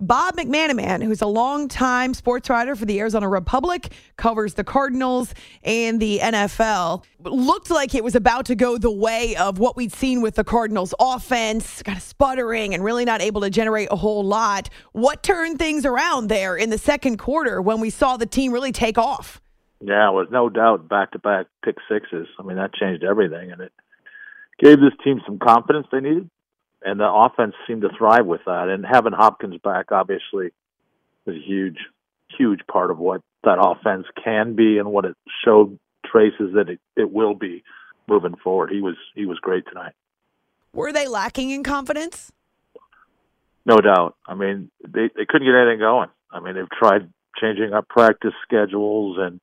Bob McManaman, who's a longtime sports writer for the Arizona Republic, covers the Cardinals and the NFL. Looked like it was about to go the way of what we'd seen with the Cardinals offense, kind of sputtering and really not able to generate a whole lot. What turned things around there in the second quarter when we saw the team really take off? Yeah, with no doubt back to back pick sixes. I mean, that changed everything and it gave this team some confidence they needed and the offense seemed to thrive with that. And having Hopkins back obviously is a huge, huge part of what that offense can be and what it showed traces that it, it will be moving forward. He was he was great tonight. Were they lacking in confidence? No doubt. I mean, they they couldn't get anything going. I mean, they've tried changing up practice schedules and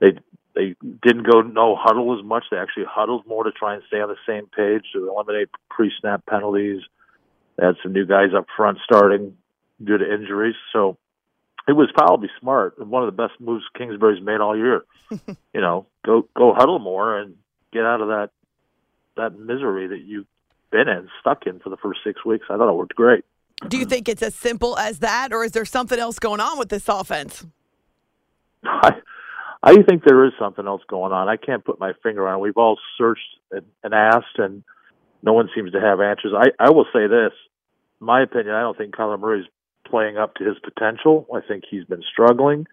they they didn't go no huddle as much. They actually huddled more to try and stay on the same page to eliminate pre-snap penalties. They had some new guys up front starting due to injuries, so it was probably smart and one of the best moves Kingsbury's made all year. you know, go go huddle more and get out of that that misery that you've been in, stuck in for the first six weeks. I thought it worked great. Do you think it's as simple as that, or is there something else going on with this offense? I, I think there is something else going on. I can't put my finger on it. We've all searched and, and asked, and no one seems to have answers. I, I will say this, in my opinion, I don't think Kyler Murray's playing up to his potential. I think he's been struggling.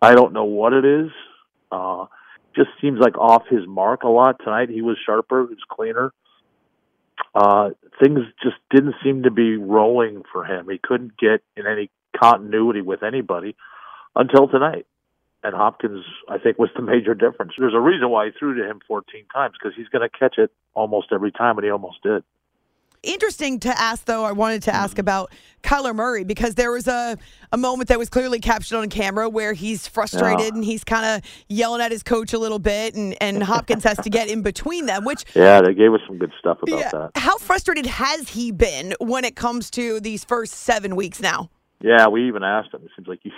I don't know what it is. Uh, just seems like off his mark a lot tonight. He was sharper, he was cleaner. Uh, things just didn't seem to be rolling for him. He couldn't get in any continuity with anybody until tonight and Hopkins, I think, was the major difference. There's a reason why he threw to him 14 times because he's going to catch it almost every time, and he almost did. Interesting to ask, though. I wanted to ask mm-hmm. about Kyler Murray because there was a, a moment that was clearly captured on camera where he's frustrated yeah. and he's kind of yelling at his coach a little bit, and, and Hopkins has to get in between them. Which yeah, they gave us some good stuff about yeah, that. How frustrated has he been when it comes to these first seven weeks now? Yeah, we even asked him. It seems like he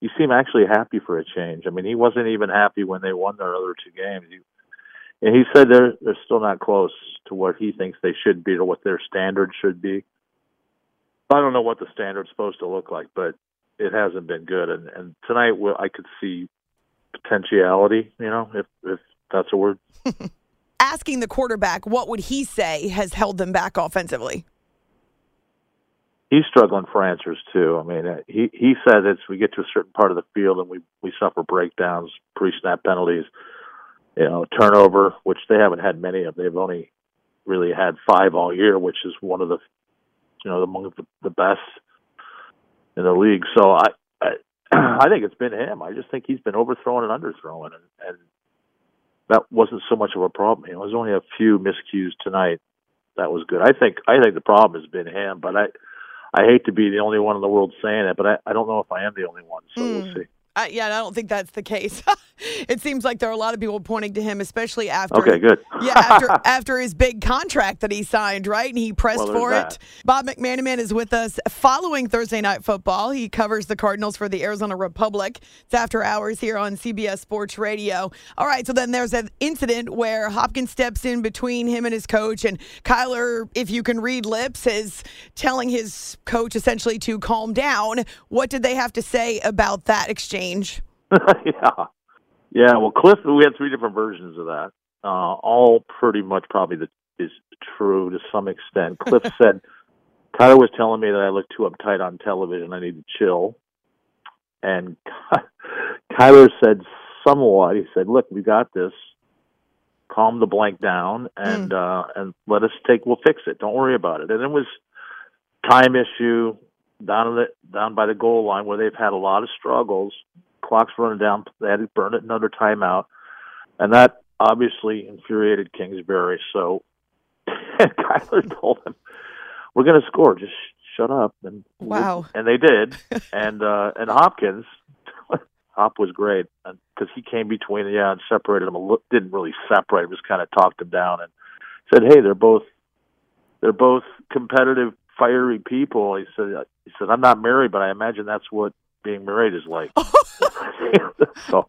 you seem actually happy for a change. I mean, he wasn't even happy when they won their other two games. He, and he said they're they're still not close to what he thinks they should be or what their standard should be. I don't know what the standard's supposed to look like, but it hasn't been good. And and tonight, well, I could see potentiality. You know, if if that's a word. Asking the quarterback, what would he say has held them back offensively? He's struggling for answers too. I mean, uh, he he said as we get to a certain part of the field and we we suffer breakdowns, pre-snap penalties, you know, turnover, which they haven't had many of. They've only really had five all year, which is one of the you know among the, the best in the league. So I, I I think it's been him. I just think he's been overthrowing and underthrowing, and, and that wasn't so much of a problem. You know, there's only a few miscues tonight. That was good. I think I think the problem has been him, but I I hate to be the only one in the world saying it, but I, I don't know if I am the only one. So mm. we'll hmm. see. Uh, yeah, I don't think that's the case. it seems like there are a lot of people pointing to him, especially after. Okay, good. yeah, after after his big contract that he signed, right? And he pressed Well, for there's it. Bob McManaman is with us following Thursday Night Football. He covers the Cardinals for the Arizona Republic. It's after hours here on CBS Sports Radio. All right, so then there's an incident where Hopkins steps in between him and his coach, and Kyler, if you can read lips, is telling his coach essentially to calm down. What did they have to say about that exchange? yeah, yeah. Well, Kliff, we had three different versions of that. Uh, all pretty much probably the, is true to some extent. Kliff said Kyler was telling me that I look too uptight on television. I need to chill. And Kyler said somewhat. He said, "Look, we got this. Calm the blank down, and uh, and let us take. We'll fix it. Don't worry about it." And it was time issue down the down by the goal line where they've had a lot of struggles. Clock's running down. They had to burn it another timeout, and that obviously infuriated Kingsbury. So Kyler told him, "We're going to score. Just shut up." And Wow. and they did. and uh, and Hopkins, Hop was great because he came between yeah and separated them. A didn't really separate. Just kind of talked them down and said, "Hey, they're both they're both competitive, fiery people." He said, "He said I'm not married, but I imagine that's what being married is like." so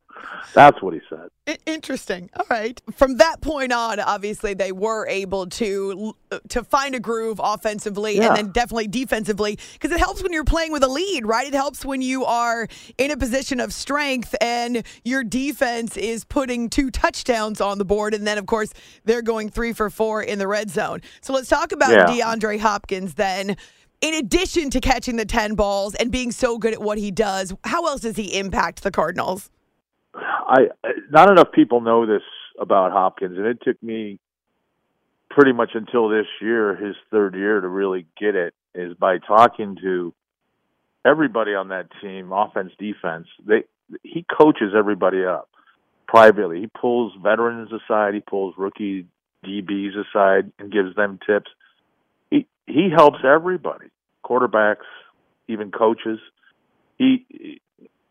that's what he said. Interesting. All right. From that point on, obviously they were able to uh, to find a groove offensively Yeah. and then definitely defensively because it helps when you're playing with a lead, right? It helps when you are in a position of strength and your defense is putting two touchdowns on the board and then of course they're going 3 for 4 in the red zone. So let's talk about Yeah. DeAndre Hopkins then. In addition to catching the 10 balls and being so good at what he does, how else does he impact the Cardinals? I not enough people know this about Hopkins, and it took me pretty much until this year, his third year, to really get it. Is by talking to everybody on that team, offense, defense. They he coaches everybody up privately. He pulls veterans aside, he pulls rookie DBs aside, and gives them tips. He he helps everybody, quarterbacks, even coaches. He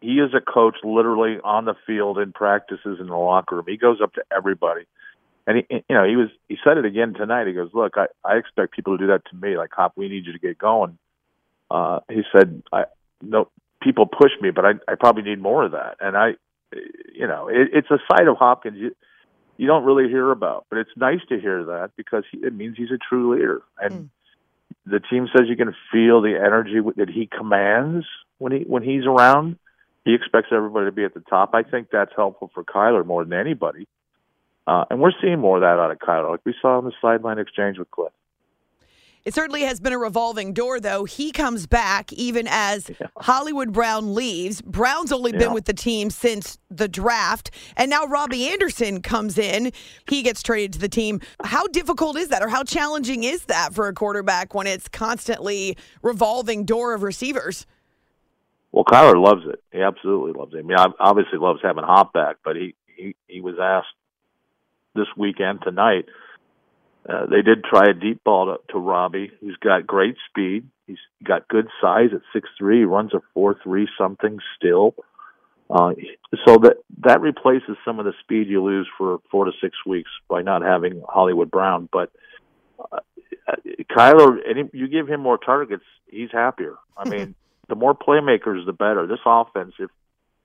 he is a coach literally on the field in practices in the locker room. He goes up to everybody. And he, you know, he was, he said it again tonight. He goes, look, I, I expect people to do that to me. Like, Hop, we need you to get going. Uh, he said, I, no, people push me, but I, I probably need more of that. And I, you know, it, it's a side of Hopkins you, you don't really hear about, but it's nice to hear that because he, it means he's a true leader. And the team says you can feel the energy that he commands when he, when he's around he expects everybody to be at the top. I think that's helpful for Kyler more than anybody. Uh, and we're seeing more of that out of Kyler, like we saw in the sideline exchange with Kliff. It certainly has been a revolving door, though. He comes back even as Hollywood Brown leaves. Brown's only been with the team since the draft, and now Robbie Anderson comes in. He gets traded to the team. How difficult is that, or how challenging is that for a quarterback when it's constantly revolving door of receivers? Well, Kyler loves it. He absolutely loves it. I mean, obviously loves having Hop back, but he he, he was asked this weekend tonight. Uh, they did try a deep ball to, to Robbie, who's got great speed. He's got good size at six three. He runs a four three something still. Uh, so that that replaces some of the speed you lose for four to six weeks by not having Hollywood Brown. But uh, Kyler, any, you give him more targets, he's happier. I mean, the more playmakers, the better. This offense, if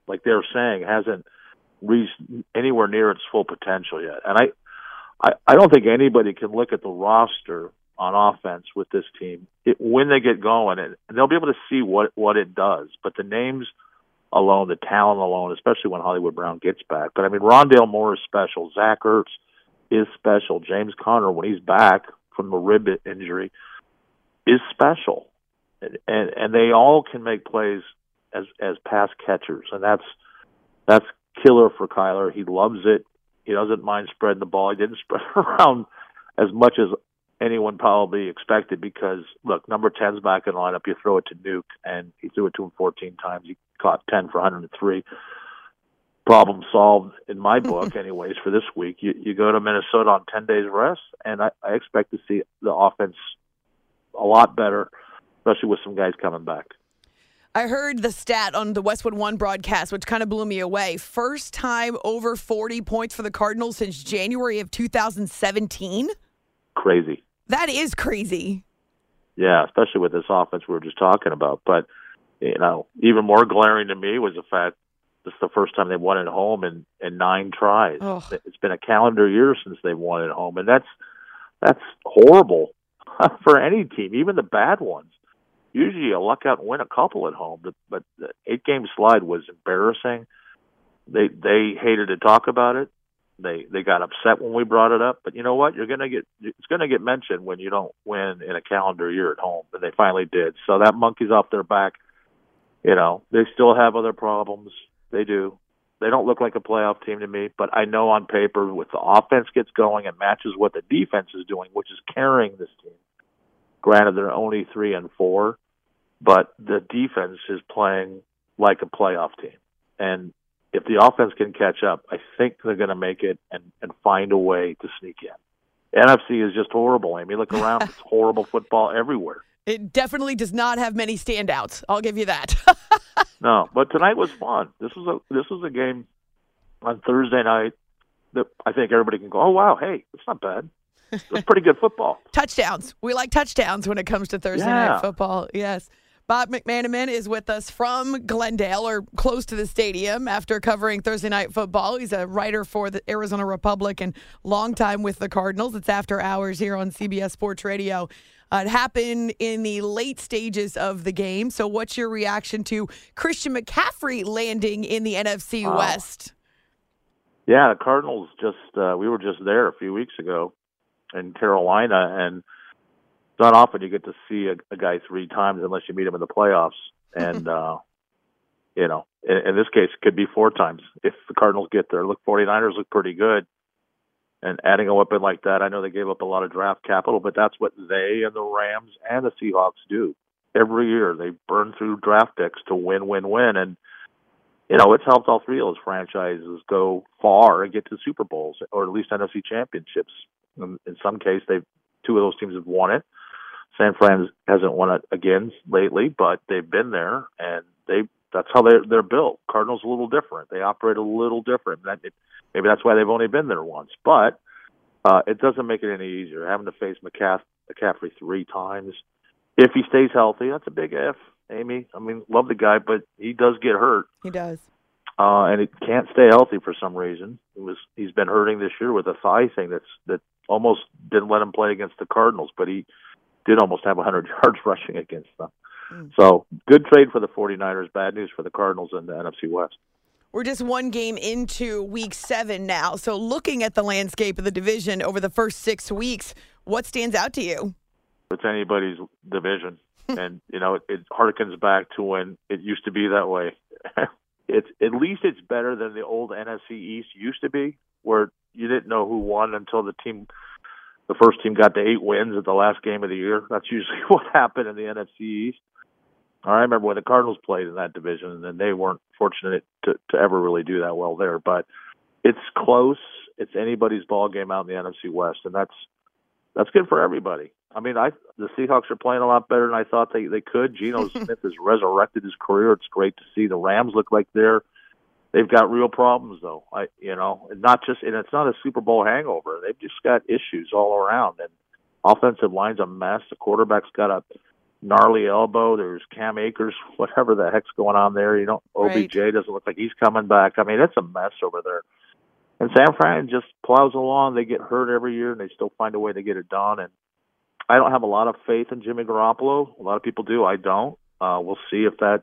like they're saying, hasn't reached anywhere near its full potential yet. And I, I, I don't think anybody can look at the roster on offense with this team it, when they get going, and, they'll be able to see what what it does. But the names alone, the talent alone, especially when Hollywood Brown gets back. But I mean, Rondale Moore is special. Zach Ertz is special. James Conner, when he's back from the rib injury, is special, and, and they all can make plays as as pass catchers, and that's that's killer for Kyler. He loves it. He doesn't mind spreading the ball. He didn't spread around as much as anyone probably expected because look, number 10's back in the lineup. You throw it to Nuke, and he threw it to him 14 times. He caught 10 for 103. Problem solved in my book, anyways. For this week, you, you go to Minnesota on 10 days rest, and I, I expect to see the offense a lot better, especially with some guys coming back. I heard the stat on the Westwood One broadcast, which kind of blew me away. First time over 40 points for the Cardinals since January of 2017. Crazy. That is crazy. Yeah, especially with this offense we were just talking about. But you know, even more glaring to me was the fact this is the first time they've won at home in in nine tries. Oh. It's been a calendar year since they've won at home, and that's that's horrible for any team, even the bad ones. Usually, you luck out and win a couple at home, but, the eight game slide was embarrassing. They they hated to talk about it. They they got upset when we brought it up. But you know what? You're gonna get it's gonna get mentioned when you don't win in a calendar year at home, and they finally did. So that monkey's off their back. You know, they still have other problems. They do. They don't look like a playoff team to me, but I know on paper, with the offense gets going and matches what the defense is doing, which is carrying this team. Granted, they're only three and four, but the defense is playing like a playoff team. And if the offense can catch up, I think they're going to make it and, and find a way to sneak in. NFC is just horrible, Amy. Look around; it's horrible football everywhere. It definitely does not have many standouts. I'll give you that. No, but tonight was fun. This was a this was a game on Thursday night that I think everybody can go, oh wow, hey, it's not bad. It's pretty good football. touchdowns. We like touchdowns when it comes to Thursday Yeah. night football. Yes. Bob McManaman is with us from Glendale or close to the stadium after covering Thursday night football. He's a writer for the Arizona Republic and longtime with the Cardinals. It's after hours here on CBS Sports Radio. Uh, it happened in the late stages of the game. So, what's your reaction to Christian McCaffrey landing in the NFC Wow. West? Yeah, the Cardinals just uh, we were just there a few weeks ago in Carolina, and not often you get to see a, a guy three times unless you meet him in the playoffs. And uh, you know, in, in this case, it could be four times if the Cardinals get there. Look, 49ers look pretty good, and adding a weapon like that, I know they gave up a lot of draft capital, but that's what they and the Rams and the Seahawks do every year. They burn through draft picks to win, win, win, and you know, it's helped all three of those franchises go far and get to Super Bowls or at least NFC championships. In, in some case, they've two of those teams have won it. San Fran hasn't won it again lately, but they've been there and they that's how they're they're built. Cardinals a little different. They operate a little different. That it, maybe that's why they've only been there once, but uh, it doesn't make it any easier having to face McCaff- McCaffrey three times. If he stays healthy, that's a big if. Amy, I mean, love the guy, but he does get hurt He does. uh, and he can't stay healthy for some reason. It was he's been hurting this year with a thigh thing that's that almost didn't let him play against the Cardinals, but he did almost have 100 yards rushing against them. Mm. So good trade for the 49ers, bad news for the Cardinals in the NFC West. We're just one game into week seven now. So, looking at the landscape of the division over the first six weeks, what stands out to you? It's anybody's division, and you know it, it harkens back to when it used to be that way. it's at least it's better than the old NFC East used to be, where you didn't know who won until the team, the first team got to eight wins at the last game of the year. That's usually what happened in the NFC East. I remember when the Cardinals played in that division, and then they weren't fortunate to to ever really do that well there. But it's close. It's anybody's ball game out in the NFC West, and that's that's good for everybody. I mean, I the Seahawks are playing a lot better than I thought they they could. Geno Smith has resurrected his career. It's great to see. The Rams look like they're they've got real problems though. I you know, not just and it's not a Super Bowl hangover. They've just got issues all around and offensive line's a mess. The quarterback's got a gnarly elbow. There's Cam Akers, whatever the heck's going on there. You know, OBJ Right. doesn't look like he's coming back. I mean, it's a mess over there. And San Fran just plows along. They get hurt every year, and they still find a way to get it done. And I don't have a lot of faith in Jimmy Garoppolo. A lot of people do. I don't. Uh, we'll see if that.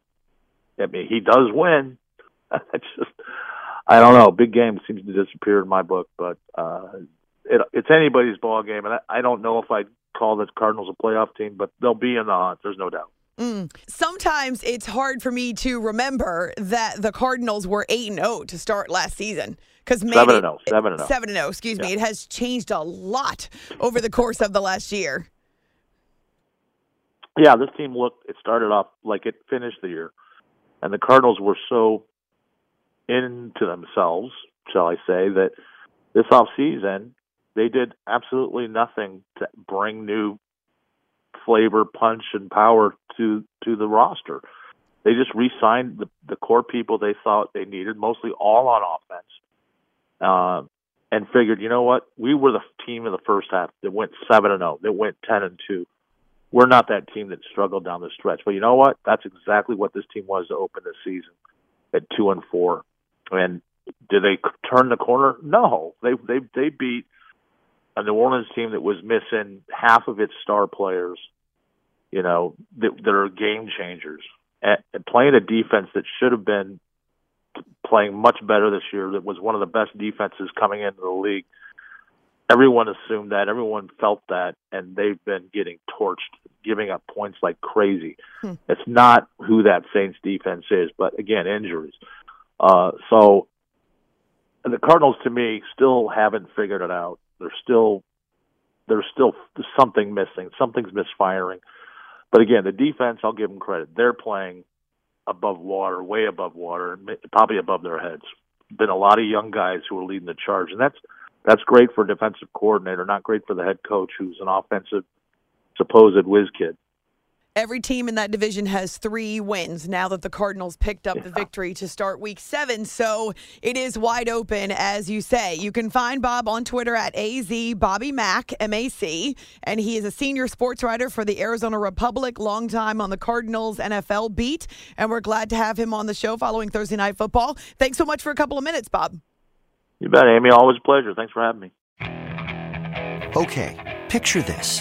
I mean, he does win. it's just, I don't know. Big game seems to disappear in my book, but uh, it, it's anybody's ball game, and I, I don't know if I'd call the Cardinals a playoff team, but they'll be in the hunt. There's no doubt. Mm. Sometimes it's hard for me to remember that the Cardinals were 8 and 0 to start last season. Because Seven and oh. Seven and oh. 7 and 0, excuse me. It has changed a lot over the course of the last year. yeah, this team looked. It started off like it finished the year, and the Cardinals were so into themselves, shall I say, that this off season they did absolutely nothing to bring new flavor, punch, and power to to the roster. they just re-signed the, the core people they thought they needed, mostly all on offense, uh, and figured, you know what, we were the team in the first half that went seven and zero, that went ten and two. We're not that team that struggled down the stretch, but you know what? That's exactly what this team was to open the season at two and four. And did they turn the corner? No, they they they beat a New Orleans team that was missing half of its star players. You know that, that are game changers and playing a defense that should have been playing much better this year. That was one of the best defenses coming into the league. Everyone assumed that. Everyone felt that, and they've been getting torched, giving up points like crazy. Hmm. It's not who that Saints defense is, but again, injuries. Uh, so the Cardinals, to me, still haven't figured it out. They're still there's still something missing. Something's misfiring. But again, the defense, I'll give them credit. They're playing above water, way above water, probably above their heads. Been a lot of young guys who are leading the charge, and that's that's great for a defensive coordinator, not great for the head coach, who's an offensive supposed whiz kid. Every team in that division has three wins now that the Cardinals picked up the victory to start week seven. So it is wide open, as you say. You can find Bob on Twitter at AZ Bobby Mac, M A C, and he is a senior sports writer for the Arizona Republic, long time on the Cardinals NFL beat. And we're glad to have him on the show following Thursday Night Football. Thanks so much for a couple of minutes, Bob. You bet, Amy. Always a pleasure. Thanks for having me. Okay, picture this.